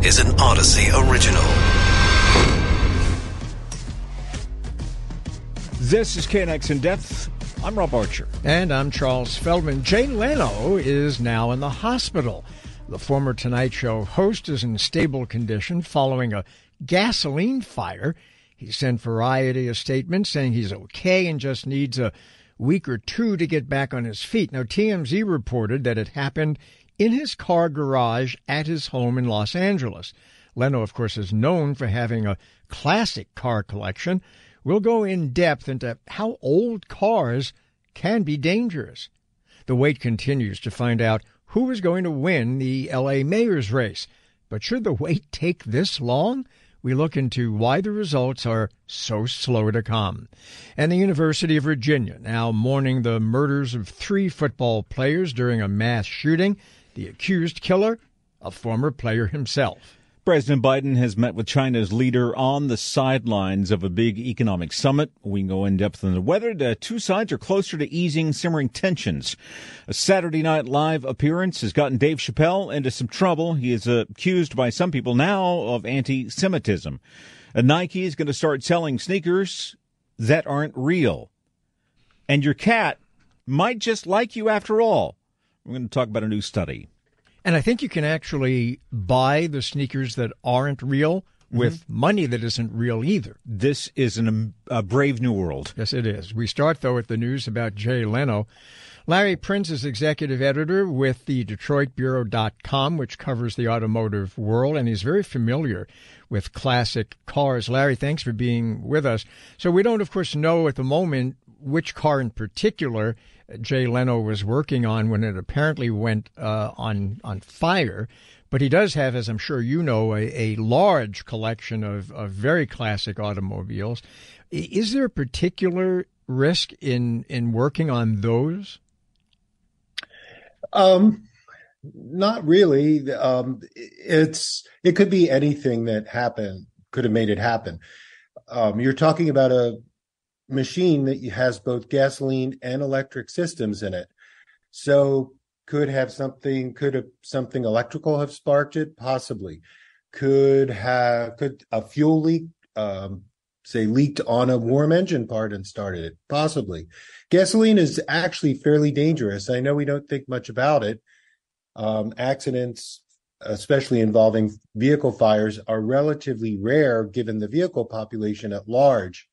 This is an Audacy original. This is KNX in depth. I'm Rob Archer. And I'm Charles Feldman. Jay Leno is now in the hospital. The former Tonight Show host is in stable condition following a gasoline fire. He sent Variety a statement saying he's okay and just needs a week or two to get back on his feet. Now, TMZ reported that it happened in his car garage at his home in Los Angeles. Leno, of course, is known for having a classic car collection. We'll go in depth into how old cars can be dangerous. The wait continues to find out who is going to win the LA mayor's race. But should the wait take this long? we look into why the results are so slow to come. And the University of Virginia now mourning the murders of three football players during a mass shooting. The accused killer, a former player himself. President Biden has met with China's leader on the sidelines of a big economic summit. We can go in depth on the weather. The two sides are closer to easing simmering tensions. A Saturday Night Live appearance has gotten Dave Chappelle into some trouble. He is accused by some people now of anti-Semitism. Nike is going to start selling sneakers that aren't real. And your cat might just like you after all. We're going to talk about a new study. And I think you can actually buy the sneakers that aren't real with mm-hmm. money that isn't real either. This is an, um, a brave new world. Yes, it is. We start, though, with the news about Jay Leno. Larry Printz is executive editor with the DetroitBureau.com, which covers the automotive world, and he's very familiar with classic cars. Larry, thanks for being with us. So we don't, of course, know at the moment which car in particular Jay Leno was working on when it apparently went uh, on on fire. But he does have, as I'm sure you know, a, a large collection of, of very classic automobiles. Is there a particular risk in in working on those? Um, not really. Um, it's it could be anything that happened could have made it happen. Um, you're talking about a machine that has both gasoline and electric systems in it. So could have something could have something electrical have sparked it? Possibly. Could have could a fuel leak um, say leaked on a warm engine part and started it? Possibly. Gasoline is actually fairly dangerous. I know we don't think much about it. Um, accidents especially involving vehicle fires are relatively rare given the vehicle population at large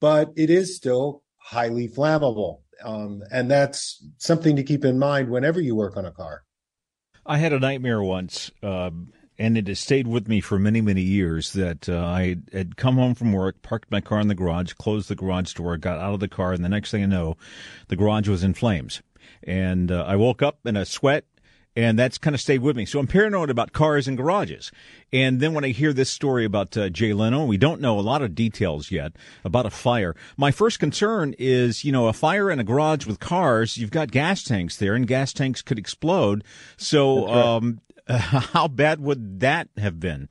but it is still highly flammable. Um, and that's something to keep in mind whenever you work on a car. I had a nightmare once, uh, and it has stayed with me for many, many years. That uh, I had come home from work, parked my car in the garage, closed the garage door, got out of the car, and the next thing I know, the garage was in flames. And uh, I woke up in a sweat and that's kind of stayed with me. So I'm paranoid about cars and garages. And then when I hear this story about uh, Jay Leno, we don't know a lot of details yet about a fire. My first concern is, you know, a fire in a garage with cars. You've got gas tanks there, and gas tanks could explode. So, right. um, how bad would that have been?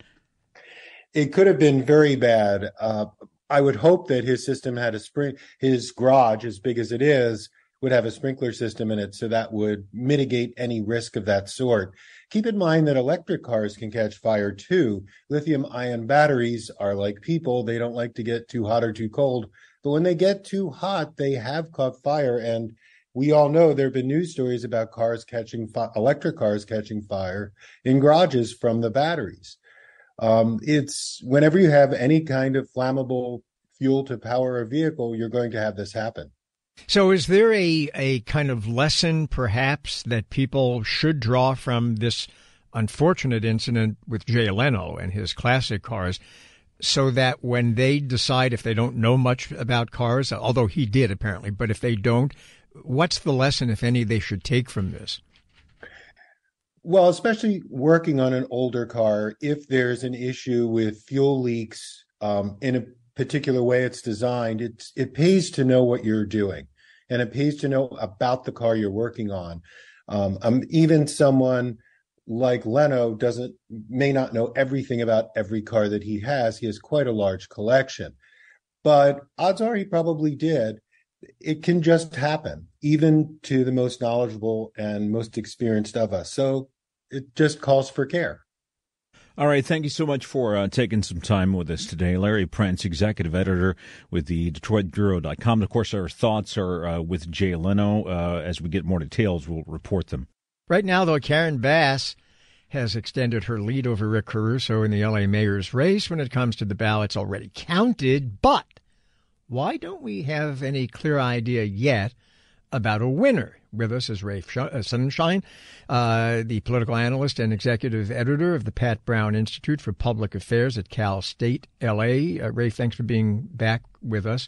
It could have been very bad. Uh, I would hope that his system had a spring. His garage, as big as it is, would have a sprinkler system in it so that would mitigate any risk of that sort. Keep in mind that electric cars can catch fire too. Lithium ion batteries are like people, they don't like to get too hot or too cold. But when they get too hot, they have caught fire. And we all know there have been news stories about cars catching fi- electric cars catching fire in garages from the batteries. Um, it's whenever you have any kind of flammable fuel to power a vehicle, you're going to have this happen. So, is there a, a kind of lesson, perhaps, that people should draw from this unfortunate incident with Jay Leno and his classic cars, so that when they decide, if they don't know much about cars, although he did apparently, but if they don't, what's the lesson, if any, they should take from this? Well, especially working on an older car, if there's an issue with fuel leaks um, in a particular way it's designed, it's it pays to know what you're doing, and it pays to know about the car you're working on. Um, um, even someone like Leno doesn't may not know everything about every car that he has. He has quite a large collection, but odds are he probably did. It can just happen, even to the most knowledgeable and most experienced of us. So it just calls for care. All right. Thank you so much for uh, taking some time with us today. Larry Printz, executive editor with the DetroitBureau.com. Of course, our thoughts are uh, with Jay Leno. Uh, as we get more details, we'll report them. Right now, though, Karen Bass has extended her lead over Rick Caruso in the LA mayor's race when it comes to the ballots already counted. But why don't we have any clear idea yet about a winner? With us is Rafe uh, Sonenshein, uh, the political analyst and executive editor of the Pat Brown Institute for Public Affairs at Cal State LA. Uh, Rafe, thanks for being back with us.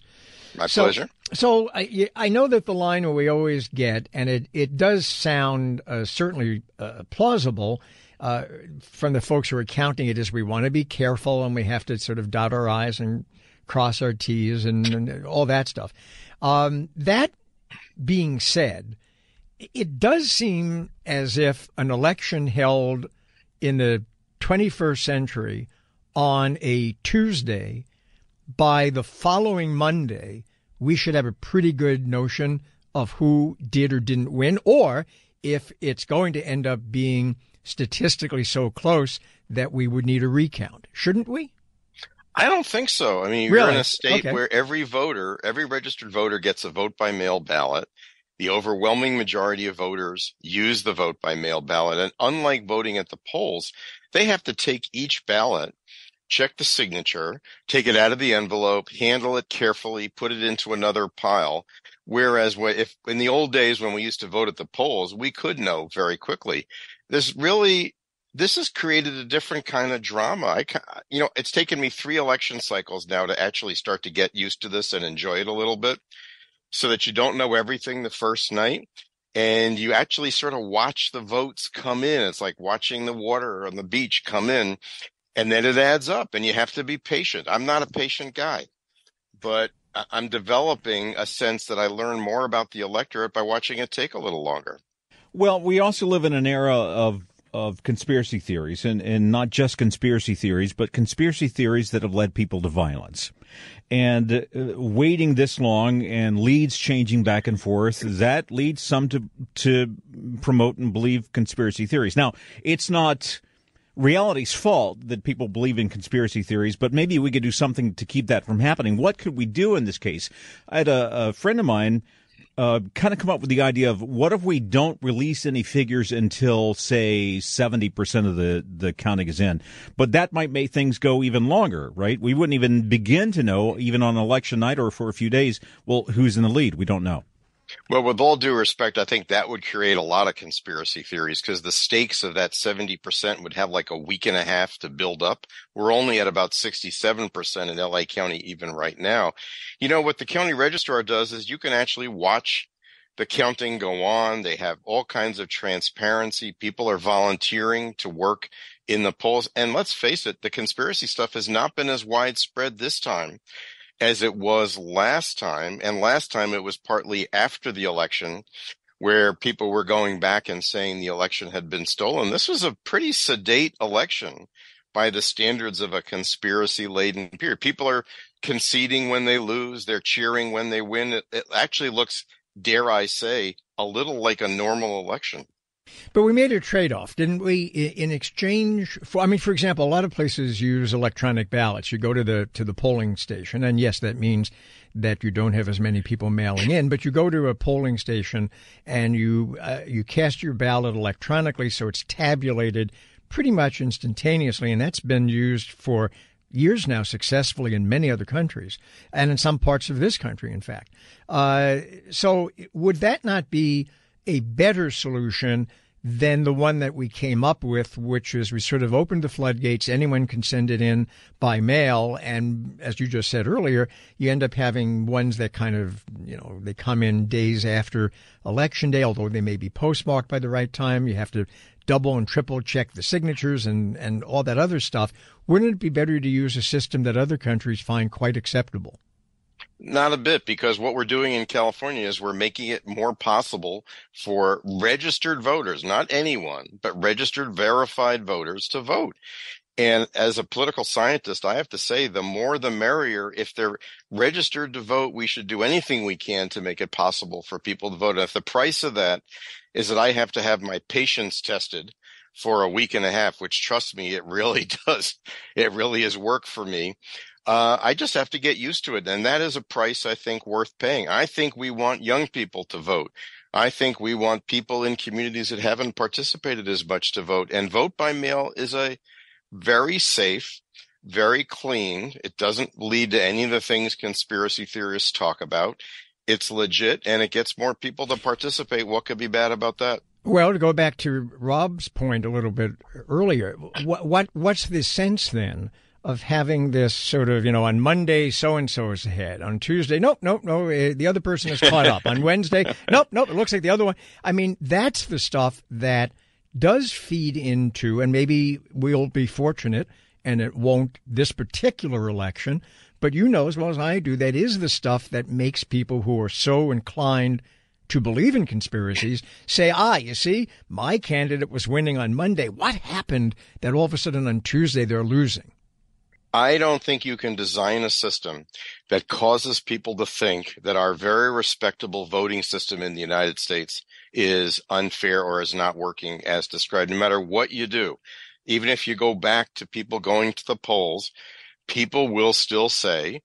My so, pleasure. So I, I know that the line we always get, and it, it does sound uh, certainly uh, plausible uh, from the folks who are counting it, is we want to be careful and we have to sort of dot our I's and cross our T's and, and all that stuff. Um, that being said, it does seem as if an election held in the 21st century on a Tuesday, by the following Monday, we should have a pretty good notion of who did or didn't win, or if it's going to end up being statistically so close that we would need a recount. Shouldn't we? I don't think so. I mean, really? we're in a state okay. where every voter, every registered voter gets a vote by mail ballot. The overwhelming majority of voters use the vote by mail ballot. And unlike voting at the polls, they have to take each ballot, check the signature, take it out of the envelope, handle it carefully, put it into another pile. Whereas if in the old days when we used to vote at the polls, we could know very quickly. This really this has created a different kind of drama. I, you know, it's taken me three election cycles now to actually start to get used to this and enjoy it a little bit so that you don't know everything the first night and you actually sort of watch the votes come in. It's like watching the water on the beach come in and then it adds up and you have to be patient. I'm not a patient guy, but I'm developing a sense that I learn more about the electorate by watching it take a little longer. Well, we also live in an era of of conspiracy theories and, and not just conspiracy theories, but conspiracy theories that have led people to violence and uh, waiting this long and leads changing back and forth that leads some to to promote and believe conspiracy theories. Now it's not reality's fault that people believe in conspiracy theories but maybe we could do something to keep that from happening. What could we do in this case? I had a, a friend of mine uh, kind of come up with the idea of what if we don't release any figures until say 70% of the, the counting is in? But that might make things go even longer right? We wouldn't even begin to know even on election night or for a few days well who's in the lead? We don't know well, with all due respect, I think that would create a lot of conspiracy theories because the stakes of that 70% would have like a week and a half to build up. We're only at about 67% in LA County even right now. You know, what the county registrar does is you can actually watch the counting go on. They have all kinds of transparency. People are volunteering to work in the polls. And let's face it, the conspiracy stuff has not been as widespread this time as it was last time. And last time it was partly after the election where people were going back and saying the election had been stolen. This was a pretty sedate election by the standards of a conspiracy laden period. People are conceding when they lose. They're cheering when they win. It, it actually looks, dare I say, a little like a normal election. But we made a trade off, didn't we? In exchange for, I mean, for example, a lot of places use electronic ballots. You go to the to the polling station, and yes, that means that you don't have as many people mailing in. But you go to a polling station and you uh, you cast your ballot electronically, so it's tabulated pretty much instantaneously, and that's been used for years now successfully in many other countries and in some parts of this country, in fact. Uh, so would that not be a better solution than the one that we came up with, which is we sort of opened the floodgates. Anyone can send it in by mail. And as you just said earlier, you end up having ones that kind of, you know, they come in days after election day, although they may be postmarked by the right time. You have to double and triple check the signatures and, and all that other stuff. Wouldn't it be better to use a system that other countries find quite acceptable? Not a bit, because what we're doing in California is we're making it more possible for registered voters, not anyone, but registered verified voters to vote. And as a political scientist, I have to say the more the merrier. If they're registered to vote, we should do anything we can to make it possible for people to vote. And if the price of that is that I have to have my patience tested for a week and a half, which trust me, it really does. It really is work for me. Uh, I just have to get used to it. And that is a price I think worth paying. I think we want young people to vote. I think we want people in communities that haven't participated as much to vote. And vote by mail is a very safe, very clean. It doesn't lead to any of the things conspiracy theorists talk about. It's legit and it gets more people to participate. What could be bad about that? Well, to go back to Rob's point a little bit earlier, what, what what's the sense then of having this sort of, you know, on Monday, so and so is ahead. On Tuesday, nope, nope, no, eh, the other person is caught up. On Wednesday, nope, nope, it looks like the other one. I mean, that's the stuff that does feed into, and maybe we'll be fortunate and it won't this particular election. But you know as well as I do, that is the stuff that makes people who are so inclined to believe in conspiracies say, ah, you see, my candidate was winning on Monday. What happened that all of a sudden on Tuesday they're losing? I don't think you can design a system that causes people to think that our very respectable voting system in the United States is unfair or is not working as described, no matter what you do. Even if you go back to people going to the polls, people will still say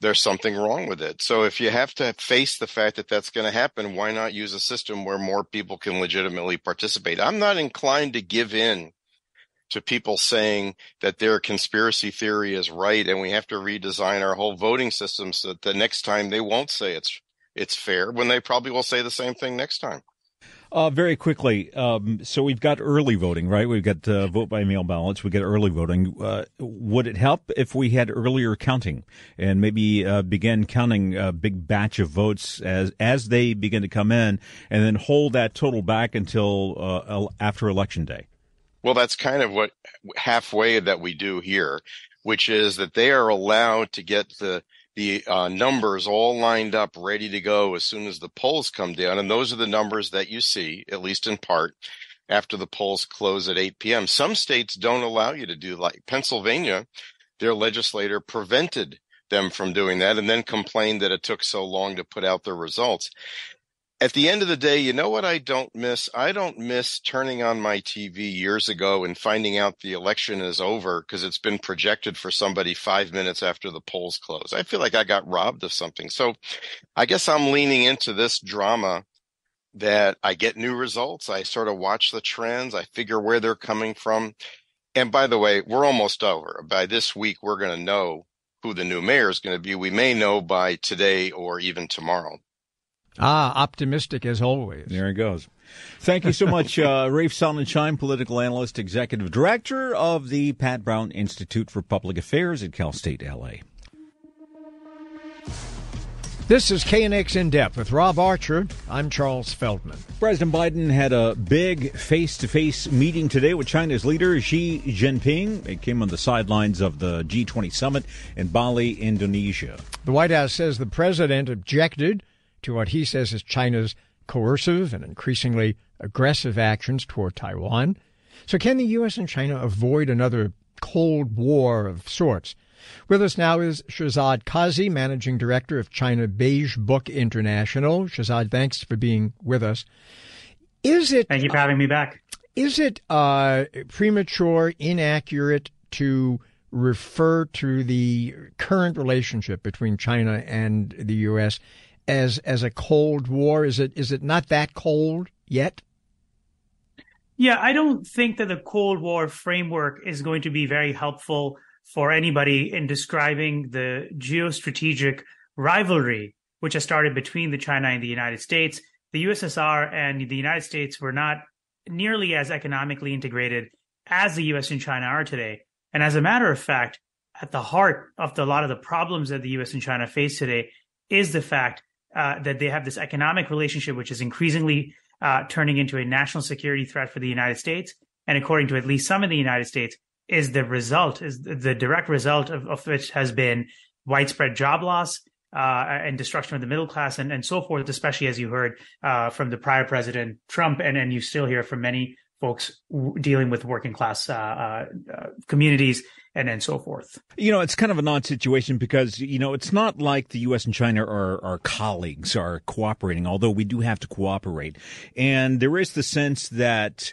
there's something wrong with it. So if you have to face the fact that that's going to happen, why not use a system where more people can legitimately participate? I'm not inclined to give in to people saying that their conspiracy theory is right and we have to redesign our whole voting system so that the next time they won't say it's it's fair when they probably will say the same thing next time. Uh, very quickly, um, so we've got early voting, right? We've got uh, vote by mail ballots. We get early voting. Uh, would it help if we had earlier counting and maybe uh, begin counting a big batch of votes as as they begin to come in, and then hold that total back until uh, after election day? Well, that's kind of what halfway that we do here, which is that they are allowed to get the the uh, numbers all lined up, ready to go as soon as the polls come down. And those are the numbers that you see, at least in part, after the polls close at 8 p.m. Some states don't allow you to do like Pennsylvania. Their legislator prevented them from doing that and then complained that it took so long to put out the results at the end of the day, you know what I don't miss? I don't miss turning on my TV years ago and finding out the election is over because it's been projected for somebody five minutes after the polls close. I feel like I got robbed of something. So I guess I'm leaning into this drama that I get new results. I sort of watch the trends. I figure where they're coming from. And by the way, we're almost over. By this week, we're going to know who the new mayor is going to be. We may know by today or even tomorrow. Ah, optimistic as always. There he goes. Thank you so much, uh, Rafe Sonenshein, political analyst, executive director of the Pat Brown Institute for Public Affairs at Cal State LA. This is KNX In Depth with Rob Archer. I'm Charles Feldman. President Biden had a big face to face meeting today with China's leader, Xi Jinping. It came on the sidelines of the G20 summit in Bali, Indonesia. The White House says the president objected to what he says is China's coercive and increasingly aggressive actions toward Taiwan. So, can the U.S. and China avoid another Cold War of sorts? With us now is Shehzad Qazi, Managing Director of China Beige Book International. Shehzad, thanks for being with us. Is it? Thank you for having me back. Is it uh, premature, inaccurate to refer to the current relationship between China and the U.S as as a cold war? Is it is it not that cold yet? Yeah, I don't think that the Cold War framework is going to be very helpful for anybody in describing the geostrategic rivalry which has started between the China and the United States. The USSR and the United States were not nearly as economically integrated as the US and China are today. And as a matter of fact, at the heart of the, a lot of the problems that the US and China face today is the fact uh, that they have this economic relationship, which is increasingly uh, turning into a national security threat for the United States. And according to at least some in the United States, is the result, is the direct result of, of which has been widespread job loss uh, and destruction of the middle class and, and so forth, especially as you heard uh, from the prior president Trump, and, and you still hear from many folks dealing with working class uh, uh, uh, communities and then so forth. You know, it's kind of an odd situation because, you know, it's not like the U.S. and China are, are colleagues, are cooperating, although we do have to cooperate. And there is the sense that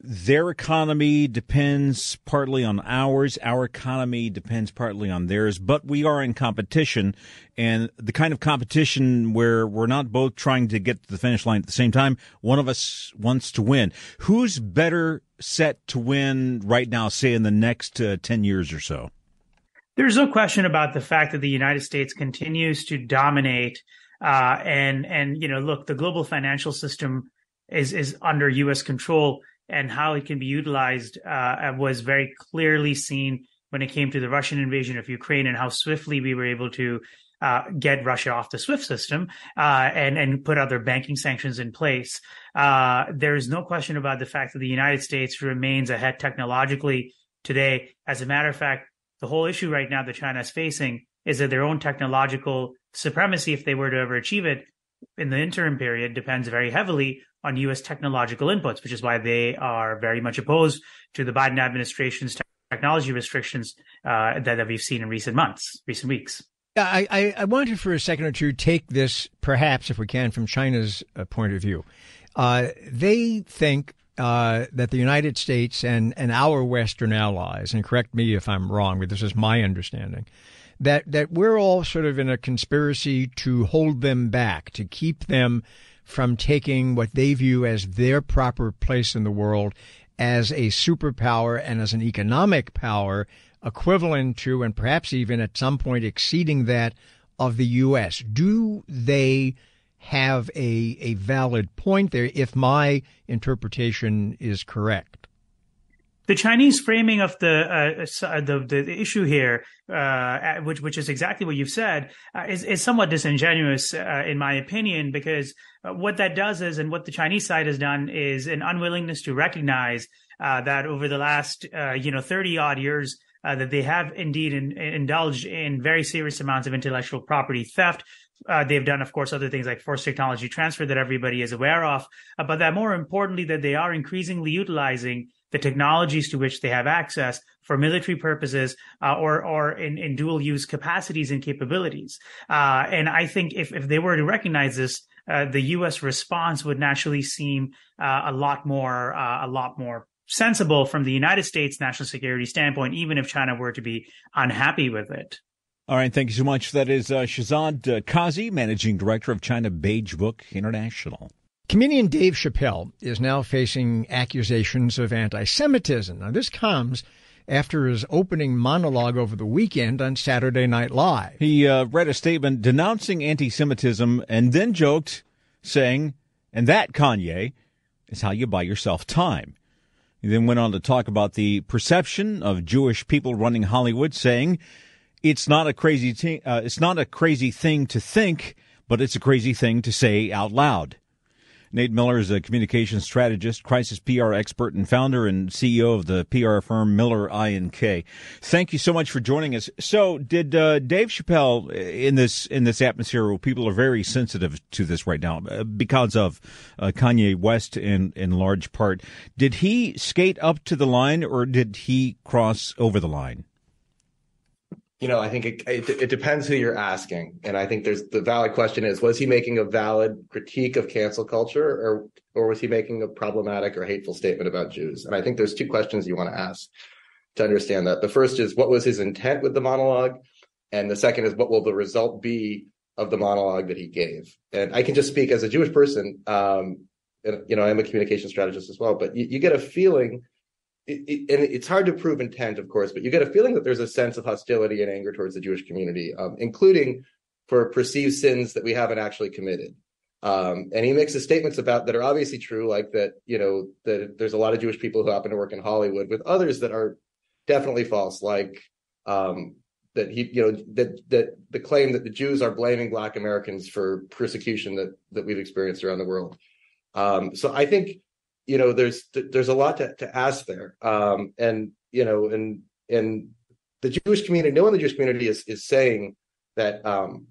their economy depends partly on ours. Our economy depends partly on theirs, but we are in competition and the kind of competition where we're not both trying to get to the finish line at the same time. One of us wants to win. Who's better set to win right now, say in the next uh, 10 years or so? There's no question about the fact that the United States continues to dominate. Uh, and, and, you know, look, the global financial system is, is under U.S. control and how it can be utilized uh, was very clearly seen when it came to the Russian invasion of Ukraine and how swiftly we were able to uh, get Russia off the SWIFT system uh, and and put other banking sanctions in place. Uh, there is no question about the fact that the United States remains ahead technologically today. As a matter of fact, the whole issue right now that China is facing is that their own technological supremacy, if they were to ever achieve it in the interim period, depends very heavily on U.S. technological inputs, which is why they are very much opposed to the Biden administration's technology restrictions uh, that, that we've seen in recent months, recent weeks. I, I, I wanted for a second or two take this, perhaps, if we can, from China's uh, point of view. Uh, they think uh, that the United States and, and our Western allies, and correct me if I'm wrong, but this is my understanding, that, that we're all sort of in a conspiracy to hold them back, to keep them from taking what they view as their proper place in the world as a superpower and as an economic power equivalent to and perhaps even at some point exceeding that of the U.S. Do they have a, a valid point there if my interpretation is correct? the Chinese framing of the uh, uh the, the issue here, uh, which which is exactly what you've said, uh, is is somewhat disingenuous uh, in my opinion, because uh, what that does is, and what the Chinese side has done, is an unwillingness to recognize that over the last you know thirty odd years. That they have indeed in, indulged in very serious amounts of intellectual property theft, uh, they've done, of course, other things like forced technology transfer that everybody is aware of, uh, but that more importantly, that they are increasingly utilizing the technologies to which they have access for military purposes uh, or or in, in dual use capacities and capabilities. Uh, and I think if if they were to recognize this, uh, the U.S. response would naturally seem uh, a lot more uh, a lot more sensible from the United States national security standpoint, even if China were to be unhappy with it. All right, thank you so much. That is uh, Shehzad uh, Qazi, Managing Director of China Beige Book International. Comedian Dave Chappelle is now facing accusations of anti Semitism. Now, this comes after his opening monologue over the weekend on Saturday Night Live. He uh, read a statement denouncing anti Semitism and then joked, saying, and that, Kanye, is how you buy yourself time. He then went on to talk about the perception of Jewish people running Hollywood, saying, it's not a crazy t- uh, it's not a crazy thing to think, but it's a crazy thing to say out loud. Nate Miller is a communications strategist, crisis PR expert, and founder and CEO of the PR firm Miller I&K. Thank you so much for joining us. So, did uh, Dave Chappelle in this in this atmosphere where people are very sensitive to this right now uh, because of uh, Kanye West in in large part? Did he skate up to the line or did he cross over the line? You know, I think it, it, it, depends who you're asking. And I think there's the valid question is, was he making a valid critique of cancel culture or, or was he making a problematic or hateful statement about Jews? And I think there's two questions you want to ask to understand that. The first is, what was his intent with the monologue? And the second is, what will the result be of the monologue that he gave? And I can just speak as a Jewish person. Um, and, you know, I'm a communication strategist as well, but you, you get a feeling it, and it's hard to prove intent, of course, but you get a feeling that there's a sense of hostility and anger towards the Jewish community, um, including for perceived sins that we haven't actually committed. Um, and he makes statements about that are obviously true, like that, you know, that there's a lot of Jewish people who happen to work in Hollywood, with others that are definitely false, like um, that he, you know, that that the claim that the Jews are blaming Black Americans for persecution that that we've experienced around the world. Um, so I think you know there's there's a lot to, to ask there. Um, and you know and and the jewish community no one in the jewish community is is saying that um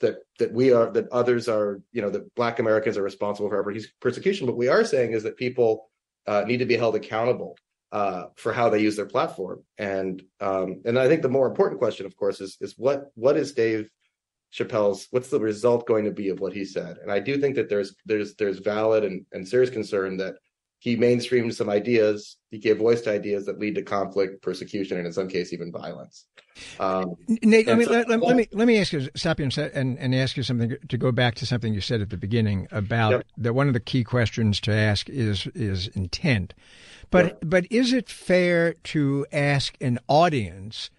that that we are that others are you know that black americans are responsible for every persecution. But we are saying is that people uh, need to be held accountable uh, for how they use their platform. And um and i think the more important question of course is is what what is dave Chappelle's what's the result going to be of what he said? And I do think that there's there's there's valid and, and serious concern that he mainstreamed some ideas. He gave voice to ideas that lead to conflict, persecution, and in some case even violence. Um, Nate, let me, so, let, let, let, me let me ask you, stop you and, and ask you something to go back to something you said at the beginning about yep. that. One of the key questions to ask is is intent, but yep. but is it fair to ask an audience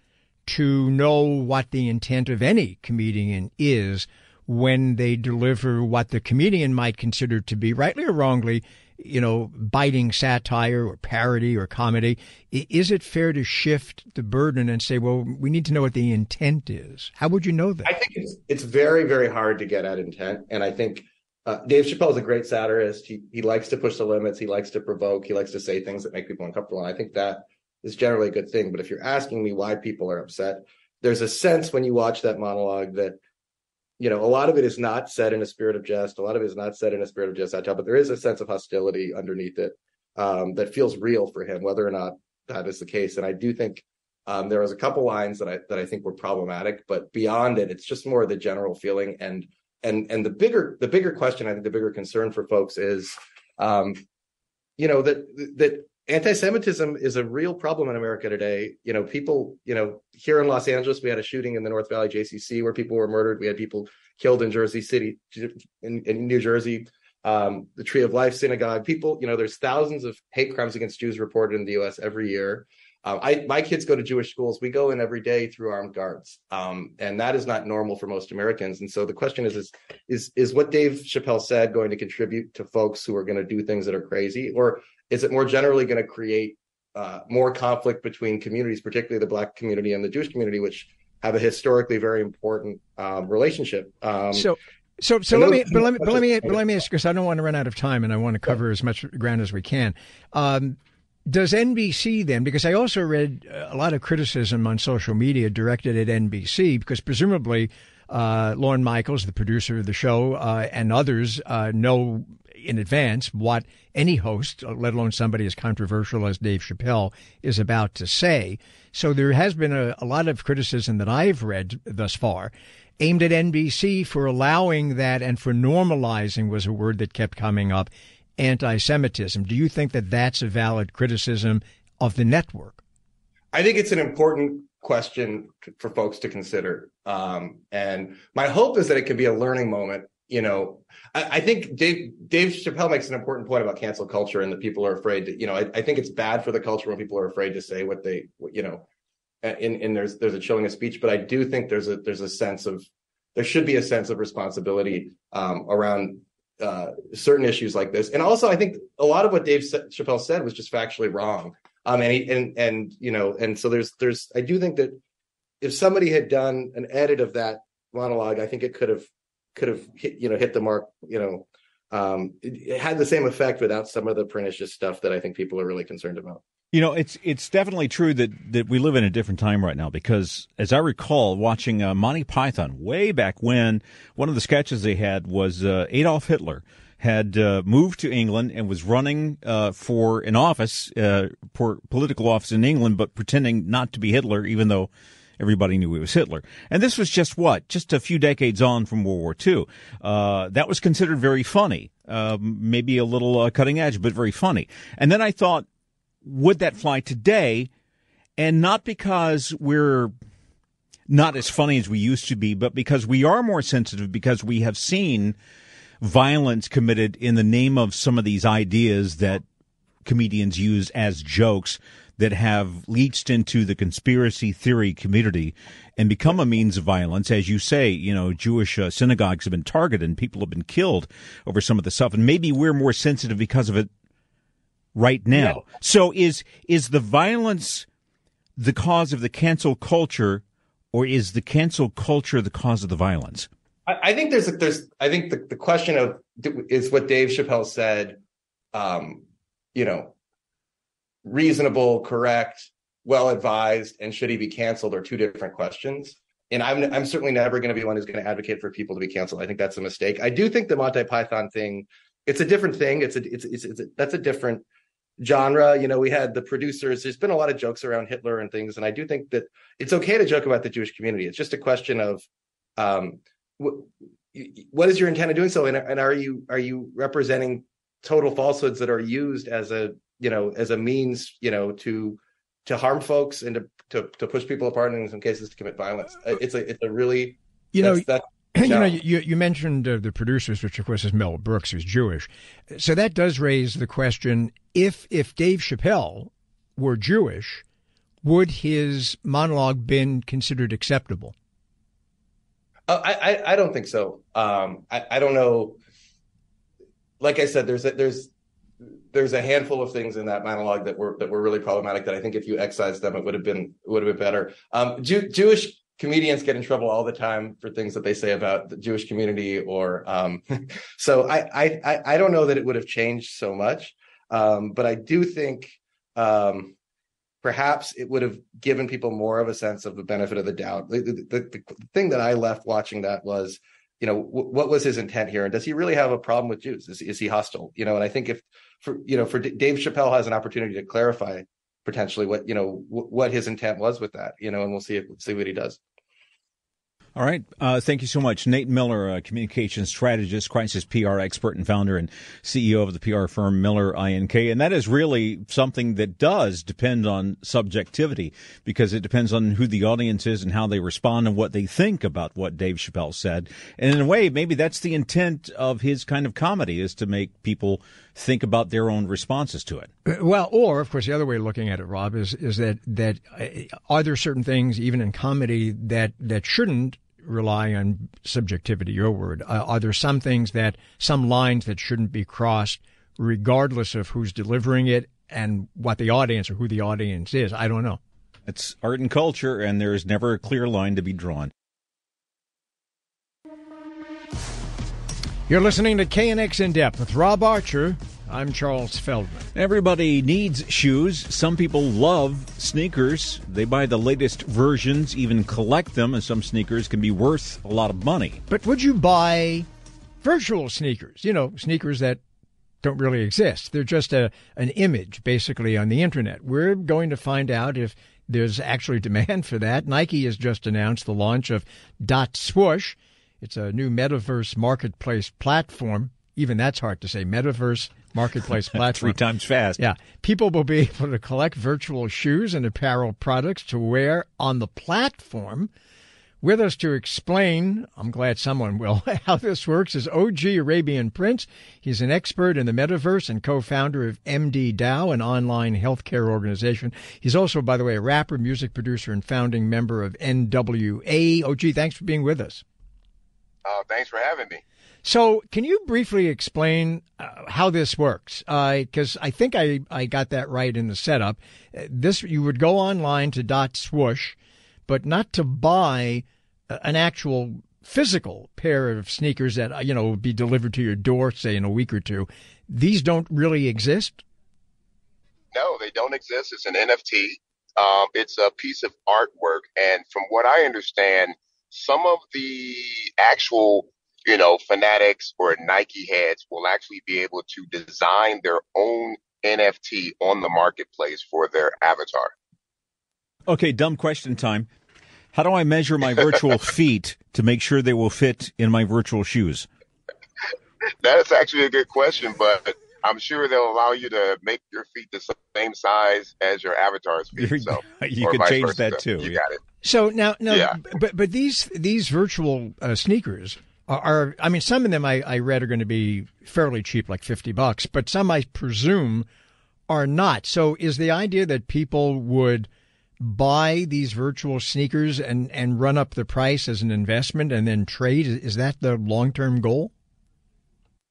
to know what the intent of any comedian is? when they deliver what the comedian might consider to be, rightly or wrongly, you know, biting satire or parody or comedy. Is it fair to shift the burden and say, well, we need to know what the intent is? How would you know that? I think it's it's very very hard to get at intent, and I think. Uh, Dave Chappelle is a great satirist. He he likes to push the limits. He likes to provoke. He likes to say things that make people uncomfortable. And I think that is generally a good thing. But if you're asking me why people are upset, there's a sense when you watch that monologue that you know, a lot of it is not said in a spirit of jest. A lot of it is not said in a spirit of jest satire, but there is a sense of hostility underneath it um, that feels real for him, whether or not that is the case. And I do think um, there was a couple lines that I that I think were problematic, but beyond it, it's just more the general feeling and and and the bigger the bigger question, I think the bigger concern for folks is, um, you know, that that anti-Semitism is a real problem in America today. You know, people, you know, here in Los Angeles, we had a shooting in the North Valley JCC where people were murdered. We had people killed in Jersey City, in, in New Jersey, um, the Tree of Life Synagogue. People, you know, there's thousands of hate crimes against Jews reported in the U.S. every year. Uh, I, my kids go to Jewish schools. We go in every day through armed guards, um, and that is not normal for most Americans. And so the question is, is, is, is what Dave Chappelle said going to contribute to folks who are going to do things that are crazy, or is it more generally going to create uh, more conflict between communities, particularly the Black community and the Jewish community, which have a historically very important um, relationship? Um, so. So, so let me, but let me, but let me, but let me ask because I don't want to run out of time, and I want to cover as much ground as we can. Um, does NBC then, because I also read a lot of criticism on social media directed at NBC, because presumably uh, Lorne Michaels, the producer of the show, uh, and others uh, know in advance what any host, let alone somebody as controversial as Dave Chappelle, is about to say. So there has been a, a lot of criticism that I've read thus far aimed at NBC for allowing that and for normalizing was a word that kept coming up anti Semitism. Do you think that that's a valid criticism of the network? I think it's an important question for folks to consider. Um, and my hope is that it can be a learning moment you know, I, I, think Dave Dave Chappelle makes an important point about cancel culture and that people are afraid to, you know, I, I, think it's bad for the culture when people are afraid to say what they, you know, and, and there's there's a chilling of speech, but I do think there's a there's a sense of there should be a sense of responsibility um, around uh, certain issues like this, and also I think a lot of what Dave Chappelle said was just factually wrong. Um, and he, and and you know, and so there's there's I do think that if somebody had done an edit of that monologue, I think it could have could have hit, you know hit the mark you know um, it, it, had the same effect without some of the pernicious stuff that I think people are really concerned about. You know, it's it's definitely true that that we live in a different time right now because, as I recall, watching uh, Monty Python way back when, one of the sketches they had was uh, Adolf Hitler had uh, moved to England and was running uh, for an office, uh, for political office in England, but pretending not to be Hitler, even though everybody knew he was Hitler. And this was just what? Just a few decades on from World War II. Uh, that was considered very funny. Um, maybe a little uh, cutting edge, but very funny. And then I thought, would that fly today? And not because we're not as funny as we used to be, but because we are more sensitive, because we have seen violence committed in the name of some of these ideas that comedians use as jokes that have leached into the conspiracy theory community and become a means of violence. As you say, you know, Jewish uh, synagogues have been targeted and people have been killed over some of the stuff. And maybe we're more sensitive because of it right now. Yeah. So is, is the violence the cause of the cancel culture or is the cancel culture the cause of the violence? I, think there's, there's, I think the, the question of is what Dave Chappelle said, um, you know, reasonable, correct, well advised, and should he be canceled are two different questions. And I'm I'm certainly never going to be one who's going to advocate for people to be canceled. I think that's a mistake. I do think the Monty Python thing, it's a different thing. It's a it's it's, it's a, that's a different genre. You know, we had the producers. There's been a lot of jokes around Hitler and things, and I do think that it's okay to joke about the Jewish community. It's just a question of um, what is your intent of doing so, and, and are you are you representing total falsehoods that are used as a you know as a means you know to to harm folks and to to, to push people apart and in some cases to commit violence. It's a it's a really you know that's, you know, you, you mentioned uh, the producers, which of course is Mel Brooks, who's Jewish. So that does raise the question: if if Dave Chappelle were Jewish, would his monologue been considered acceptable? Uh, I, I, I don't think so. Um, I I don't know. Like I said, there's a, there's there's a handful of things in that monologue that were that were really problematic. That I think if you excised them, it would have been would have been better. Um, Jew, Jewish comedians get in trouble all the time for things that they say about the Jewish community or um, so I, I I don't know that it would have changed so much um, but I do think um, perhaps it would have given people more of a sense of the benefit of the doubt. The, the, the, the thing that I left watching that was you know w- what was his intent here? And does he really have a problem with Jews? Is, is he hostile? You know and I think if for you know for D- Dave Chappelle has an opportunity to clarify potentially what you know w- what his intent was with that you know and we'll see if, see what he does all right. Uh, thank you so much. Nate Miller, a communications strategist, crisis PR expert, and founder and CEO of the PR firm Miller INK. And that is really something that does depend on subjectivity because it depends on who the audience is and how they respond and what they think about what Dave Chappelle said. And in a way, maybe that's the intent of his kind of comedy is to make people think about their own responses to it. Uh, well, or of course, the other way of looking at it, Rob, is is that that uh, are there certain things, even in comedy, that that shouldn't rely on subjectivity, your word. Uh, are there some things that, some lines that shouldn't be crossed, regardless of who's delivering it and what the audience or who the audience is? I don't know. It's art and culture, and there is never a clear line to be drawn. You're listening to KNX In Depth with Rob Archer. I'm Charles Feldman. Everybody needs shoes. Some people love sneakers. They buy the latest versions, even collect them, and some sneakers can be worth a lot of money. But would you buy virtual sneakers? You know, sneakers that don't really exist. They're just a an image basically on the internet. We're going to find out if there's actually demand for that. Nike has just announced the launch of Dot Swoosh. It's a new metaverse marketplace platform. Even that's hard to say. Metaverse marketplace platform. Three times fast. Yeah. People will be able to collect virtual shoes and apparel products to wear on the platform. With us to explain, I'm glad someone will, how this works is OG Arabian Prince. He's an expert in the metaverse and co-founder of MD DAO, an online healthcare organization. He's also, by the way, a rapper, music producer, and founding member of NWA. OG, thanks for being with us. Uh, thanks for having me. So, can you briefly explain uh, how this works? Because uh, I think I, I got that right in the setup. Uh, this you would go online to Dot Swoosh, but not to buy uh, an actual physical pair of sneakers that uh, you know would be delivered to your door, say in a week or two. These don't really exist. No, they don't exist. It's an NFT. Um, it's a piece of artwork, and from what I understand, some of the actual you know, fanatics or Nike heads will actually be able to design their own NFT on the marketplace for their avatar. Okay, dumb question time. How do I measure my virtual feet to make sure they will fit in my virtual shoes? That is actually a good question, but I'm sure they'll allow you to make your feet the same size as your avatar's feet. So you can change versa. that too. You yeah. got it. So now, now, yeah. but but these these virtual uh, sneakers are, I mean, some of them I, I read are going to be fairly cheap, like 50 bucks, but some I presume are not. So is the idea that people would buy these virtual sneakers and, and run up the price as an investment and then trade? Is that the long term goal?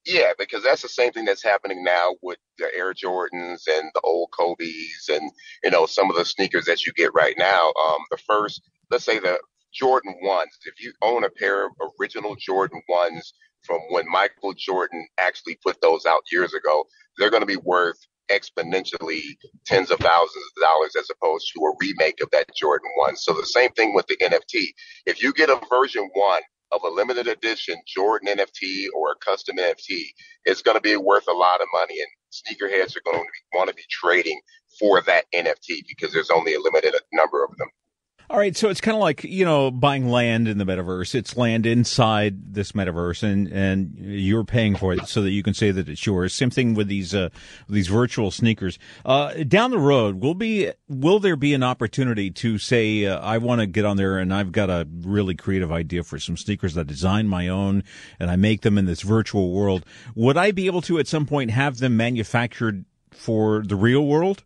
Yeah, because that's the same thing that's happening now with the Air Jordans and the old Kobe's and you know some of the sneakers that you get right now. Um, the first, let's say the Jordan ones. If you own a pair of original Jordan ones from when Michael Jordan actually put those out years ago, they're going to be worth exponentially tens of thousands of dollars as opposed to a remake of that Jordan one. So the same thing with the NFT. If you get a version one of a limited edition Jordan NFT or a custom NFT, it's going to be worth a lot of money and sneakerheads are going to want to be trading for that NFT because there's only a limited number of them. All right, so it's kind of like you know buying land in the metaverse. It's land inside this metaverse, and and you're paying for it so that you can say that it's yours. Same thing with these uh, these virtual sneakers. Uh, down the road, will be will there be an opportunity to say uh, I want to get on there and I've got a really creative idea for some sneakers that I design my own and I make them in this virtual world? Would I be able to at some point have them manufactured for the real world?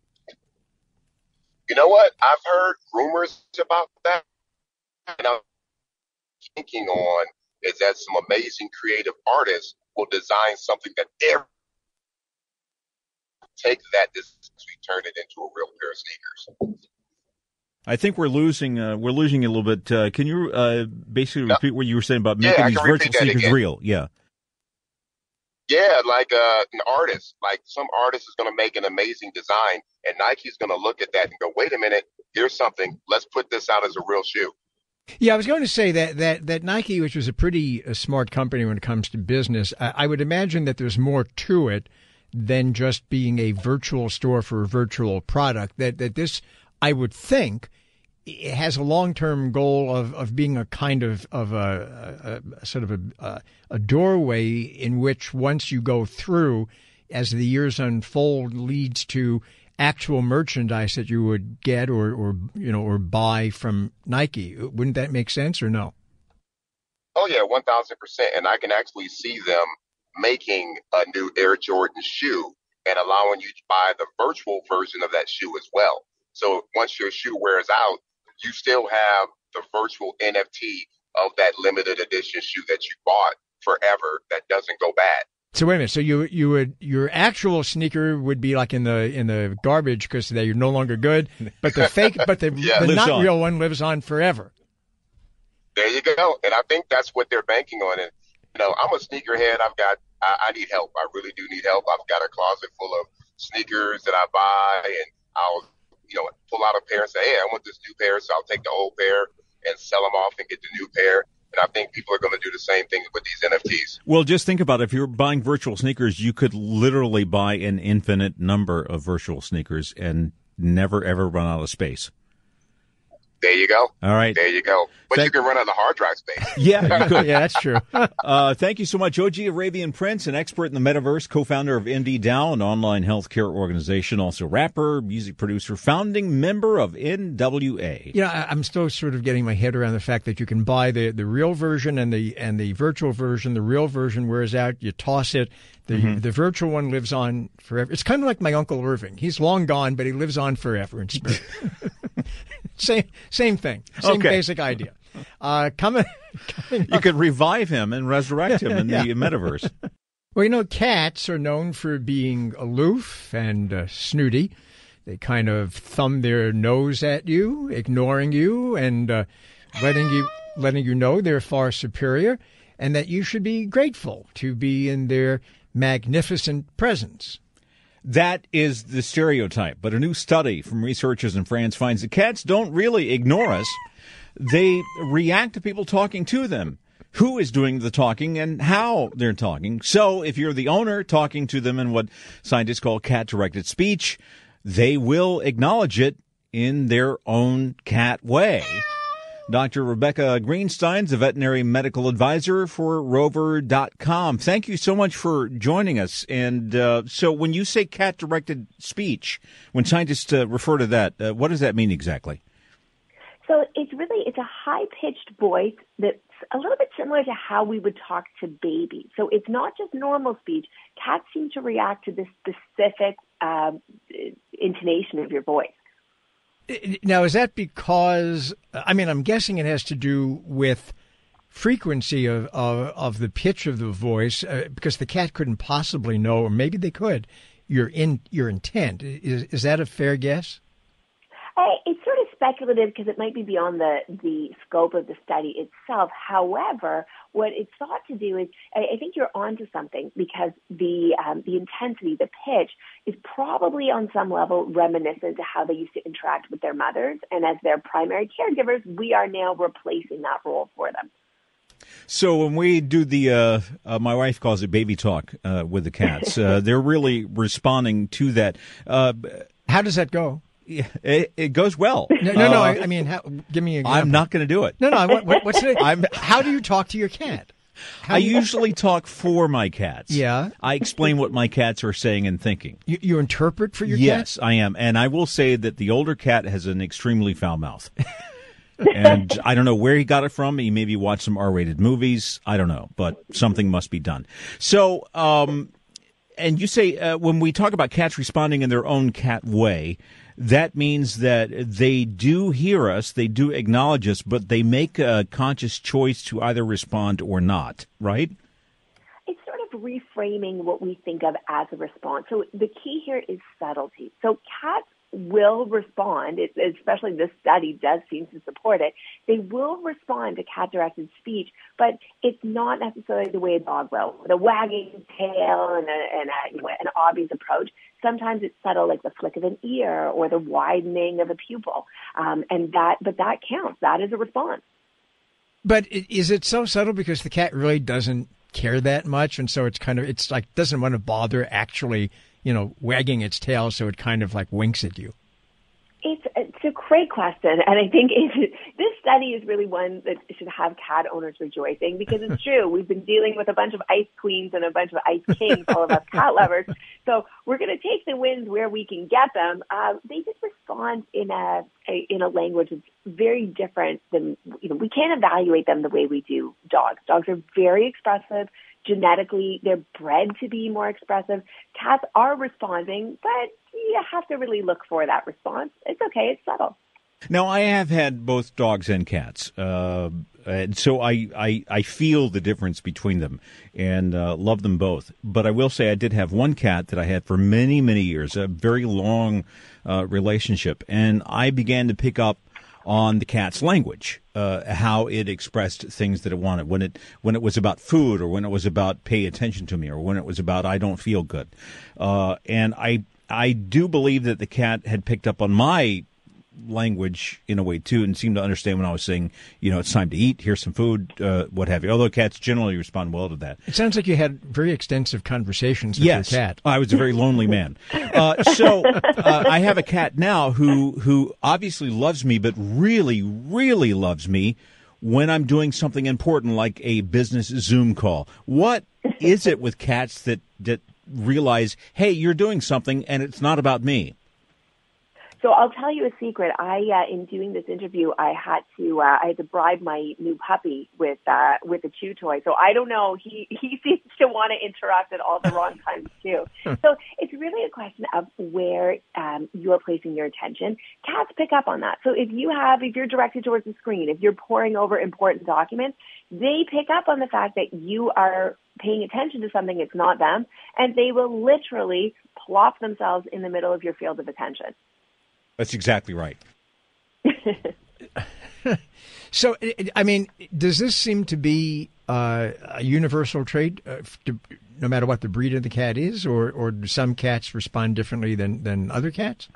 You know what? I've heard rumors about that. And I'm thinking on is that some amazing creative artists will design something that they're take that this we turn it into a real pair of sneakers. I think we're losing uh, we're losing a little bit. Uh, can you uh, basically repeat what you were saying about making yeah, these virtual sneakers again. real? Yeah. Yeah, like uh, an artist, like some artist is going to make an amazing design, and Nike's going to look at that and go, "Wait a minute, here's something. Let's put this out as a real shoe." Yeah, I was going to say that that that Nike, which was a pretty uh, smart company when it comes to business, I, I would imagine that there's more to it than just being a virtual store for a virtual product. That that this, I would think, it has a long term goal of, of being a kind of of a, a, a sort of a, a doorway in which once you go through, as the years unfold, leads to actual merchandise that you would get or, or you know or buy from Nike. Wouldn't that make sense or no? Oh yeah, one thousand percent. And I can actually see them making a new Air Jordan shoe and allowing you to buy the virtual version of that shoe as well. So once your shoe wears out, you still have the virtual NFT of that limited edition shoe that you bought forever that doesn't go bad. So wait a minute. So you you would your actual sneaker would be like in the in the garbage because they're no longer good, but the fake, but the, yeah. the not on. real one lives on forever. There you go, and I think that's what they're banking on. And you know, I'm a sneakerhead. I've got I, I need help. I really do need help. I've got a closet full of sneakers that I buy, and I'll you know, pull out a pair and say, hey, I want this new pair, so I'll take the old pair and sell them off and get the new pair. And I think people are going to do the same thing with these NFTs. Well, just think about it. if you're buying virtual sneakers, you could literally buy an infinite number of virtual sneakers and never ever run out of space. There you go. All right. There you go. But thank- you can run out of hard drive space. yeah, yeah, that's true. uh, thank you so much, OG Arabian Prince, an expert in the metaverse, co-founder of MD an online healthcare organization, also rapper, music producer, founding member of NWA. Yeah, I'm still sort of getting my head around the fact that you can buy the, the real version and the and the virtual version. The real version wears out, you toss it. The mm-hmm. the virtual one lives on forever. It's kind of like my uncle Irving. He's long gone, but he lives on forever in spirit. same same thing. Same okay. basic idea. Uh, coming, coming you could revive him and resurrect him in yeah. the metaverse. Well, you know, cats are known for being aloof and uh, snooty. They kind of thumb their nose at you, ignoring you, and uh, letting you letting you know they're far superior, and that you should be grateful to be in their magnificent presence. That is the stereotype. But a new study from researchers in France finds that cats don't really ignore us. They react to people talking to them. Who is doing the talking and how they're talking. So if you're the owner talking to them in what scientists call cat directed speech, they will acknowledge it in their own cat way. Dr. Rebecca Greenstein's a veterinary medical advisor for rover.com. Thank you so much for joining us. And uh, so when you say cat directed speech, when scientists uh, refer to that, uh, what does that mean exactly? So it's really it's a high pitched voice that's a little bit similar to how we would talk to babies. So it's not just normal speech. Cats seem to react to this specific um, intonation of your voice. Now, is that because, I mean, I'm guessing it has to do with frequency of, of, of the pitch of the voice, uh, because the cat couldn't possibly know, or maybe they could, your in your intent. Is, is that a fair guess? Uh, it's sort of speculative because it might be beyond the, the scope of the study itself. However, what it's thought to do is, I, I think you're onto something because the um, the intensity, the pitch, is probably on some level reminiscent to how they used to interact with their mothers, and as their primary caregivers, we are now replacing that role for them. So when we do the, uh, uh, my wife calls it baby talk uh, with the cats. Uh, they're really responding to that. Uh, how does that go? it, it goes well. No, no, no I, I, mean, how, give me. I'm not going to do it. No, no. What, what's it? I'm. How do you talk to your cat? How I you, usually talk for my cats. Yeah. I explain what my cats are saying and thinking. You, you interpret for your yes, cat? I am. And I will say that the older cat has an extremely foul mouth. and I don't know where he got it from. He maybe watched some R-rated movies. I don't know, but something must be done. So, um, and you say uh, when we talk about cats responding in their own cat way, that means that they do hear us, they do acknowledge us, but they make a conscious choice to either respond or not, right? It's sort of reframing what we think of as a response. So the key here is subtlety. So cats will respond, especially this study does seem to support it, they will respond to cat directed speech, but it's not necessarily the way a dog will, with a wagging tail and, a, and a, you know, an obvious approach. Sometimes it's subtle, like the flick of an ear or the widening of a pupil. Um, and that, but that counts. That is a response. But is it so subtle because the cat really doesn't care that much, and so it's kind of it's like doesn't want to bother actually you know, wagging its tail so it kind of like winks at you? It's it's a great question, and I think it, this study is really one that should have cat owners rejoicing because it's true. We've been dealing with a bunch of ice queens and a bunch of ice kings, all of us cat lovers. So we're going to take the wins where we can get them. Uh, they just respond in a, a in a language that's very different than you know. We can't evaluate them the way we do dogs. Dogs are very expressive genetically they're bred to be more expressive. Cats are responding, but you have to really look for that response. It's okay, it's subtle. Now, I have had both dogs and cats, uh, and so I, I, I feel the difference between them and uh, love them both. But I will say I did have one cat that I had for many, many years, a very long uh, relationship, and I began to pick up on the cat's language, uh, how it expressed things that it wanted. When it when it was about food or when it was about pay attention to me or when it was about I don't feel good, uh, and I I do believe that the cat had picked up on my language in a way too, and seemed to understand when I was saying, you know, it's time to eat. Here's some food, uh, what have you. Although cats generally respond well to that. It sounds like you had very extensive conversations with yes, your cat. I was a very lonely man. Uh, so uh, I have a cat now who who obviously loves me, but really, really loves me when I'm doing something important like a business Zoom call. What is it with cats that that realize, hey, you're doing something and it's not about me? So I'll tell you a secret. I, uh, in doing this interview, I had to, uh, I had to bribe my new puppy with, uh, with a chew toy. So I don't know. He, he seems to want to interact at all the wrong times too. so it's really a question of where, um, you're placing your attention. Cats pick up on that. So if you have, if you're directed towards the screen, if you're poring over important documents, they pick up on the fact that you are paying attention to something, it's not them, and they will literally plop themselves in the middle of your field of attention. That's exactly right. so, I mean, does this seem to be uh, a universal trait, uh, to, no matter what the breed of the cat is, or, or do some cats respond differently than, than other cats?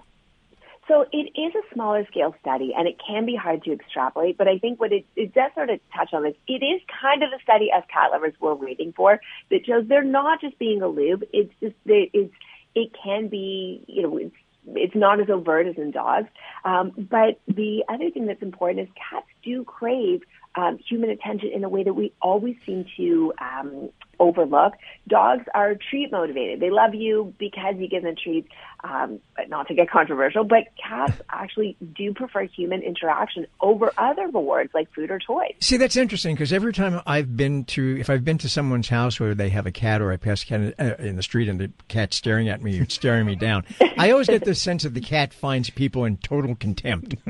So it is a smaller scale study and it can be hard to extrapolate, but I think what it, it does sort of touch on is it is kind of the study as cat lovers were waiting for that shows they're not just being a lube. It's just, it's, it can be, you know, it's it's not as overt as in dogs. Um, but the other thing that's important is cats do crave um, human attention in a way that we always seem to um, overlook. Dogs are treat motivated. They love you because you give them treats, um, but not to get controversial, but cats actually do prefer human interaction over other rewards like food or toys. See, that's interesting because every time I've been to, if I've been to someone's house where they have a cat or I pass a cat in, uh, in the street and the cat's staring at me, staring me down, I always get the sense that the cat finds people in total contempt.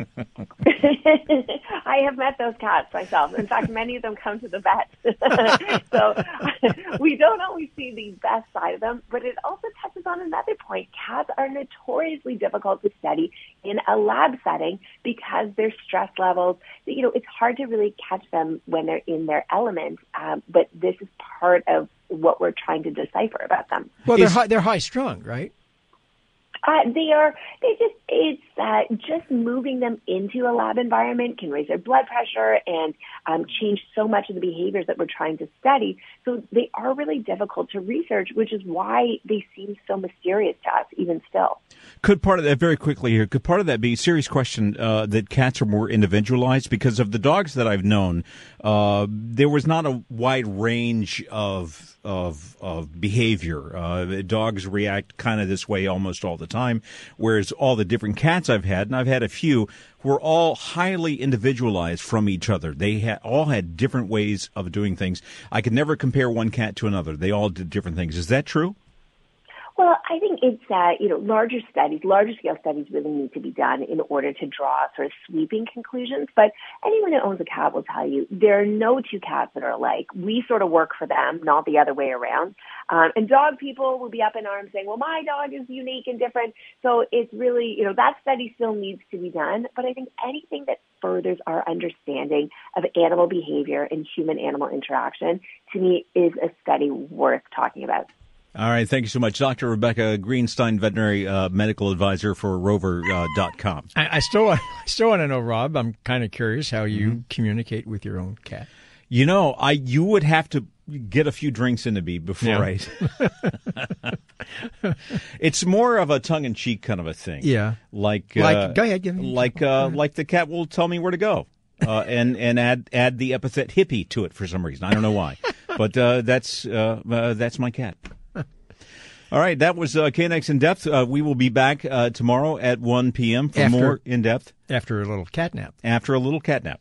I have met those cats myself. In fact, many of them come to the vet. so we don't always see the best side of them, but it also touches on another point. Cats are notoriously difficult to study in a lab setting because their stress levels, you know, it's hard to really catch them when they're in their element. Um, but this is part of what we're trying to decipher about them. Well, they're high, they're high strung, right? Uh, they are. They just. It's uh, just moving them into a lab environment can raise their blood pressure and um, change so much of the behaviors that we're trying to study. So they are really difficult to research, which is why they seem so mysterious to us, even still. Could part of that very quickly here? Could part of that be a serious question uh, that cats are more individualized? Because of the dogs that I've known, uh, there was not a wide range of of of behavior. Uh, dogs react kind of this way almost all the time, whereas all the different cats I've had, and I've had a few, were all highly individualized from each other. They had, all had different ways of doing things. I could never compare one cat to another. They all did different things. Is that true? Well, I think it's uh, you know larger studies, larger scale studies really need to be done in order to draw sort of sweeping conclusions. But anyone who owns a cat will tell you there are no two cats that are alike. We sort of work for them, not the other way around. Um, and dog people will be up in arms saying, "Well, my dog is unique and different." So it's really you know that study still needs to be done. But I think anything that furthers our understanding of animal behavior and human animal interaction to me is a study worth talking about. All right. Thank you so much. Dr. Rebecca Greenstein, veterinary uh, medical advisor for rover.com. Uh, I, I, still, I still want to know, Rob, I'm kind of curious how you mm-hmm. communicate with your own cat. You know, I you would have to get a few drinks into me before yeah. I. it's more of a tongue in cheek kind of a thing. Yeah. Like, like uh, go ahead, give me like uh, like the cat will tell me where to go. Uh, and and add add the epithet hippie to it for some reason. I don't know why, but uh, that's uh, uh, that's my cat. All right, that was uh, KNX in depth. Uh, we will be back uh, tomorrow at 1 p.m. for after, more in depth. After a little cat nap. After a little cat nap.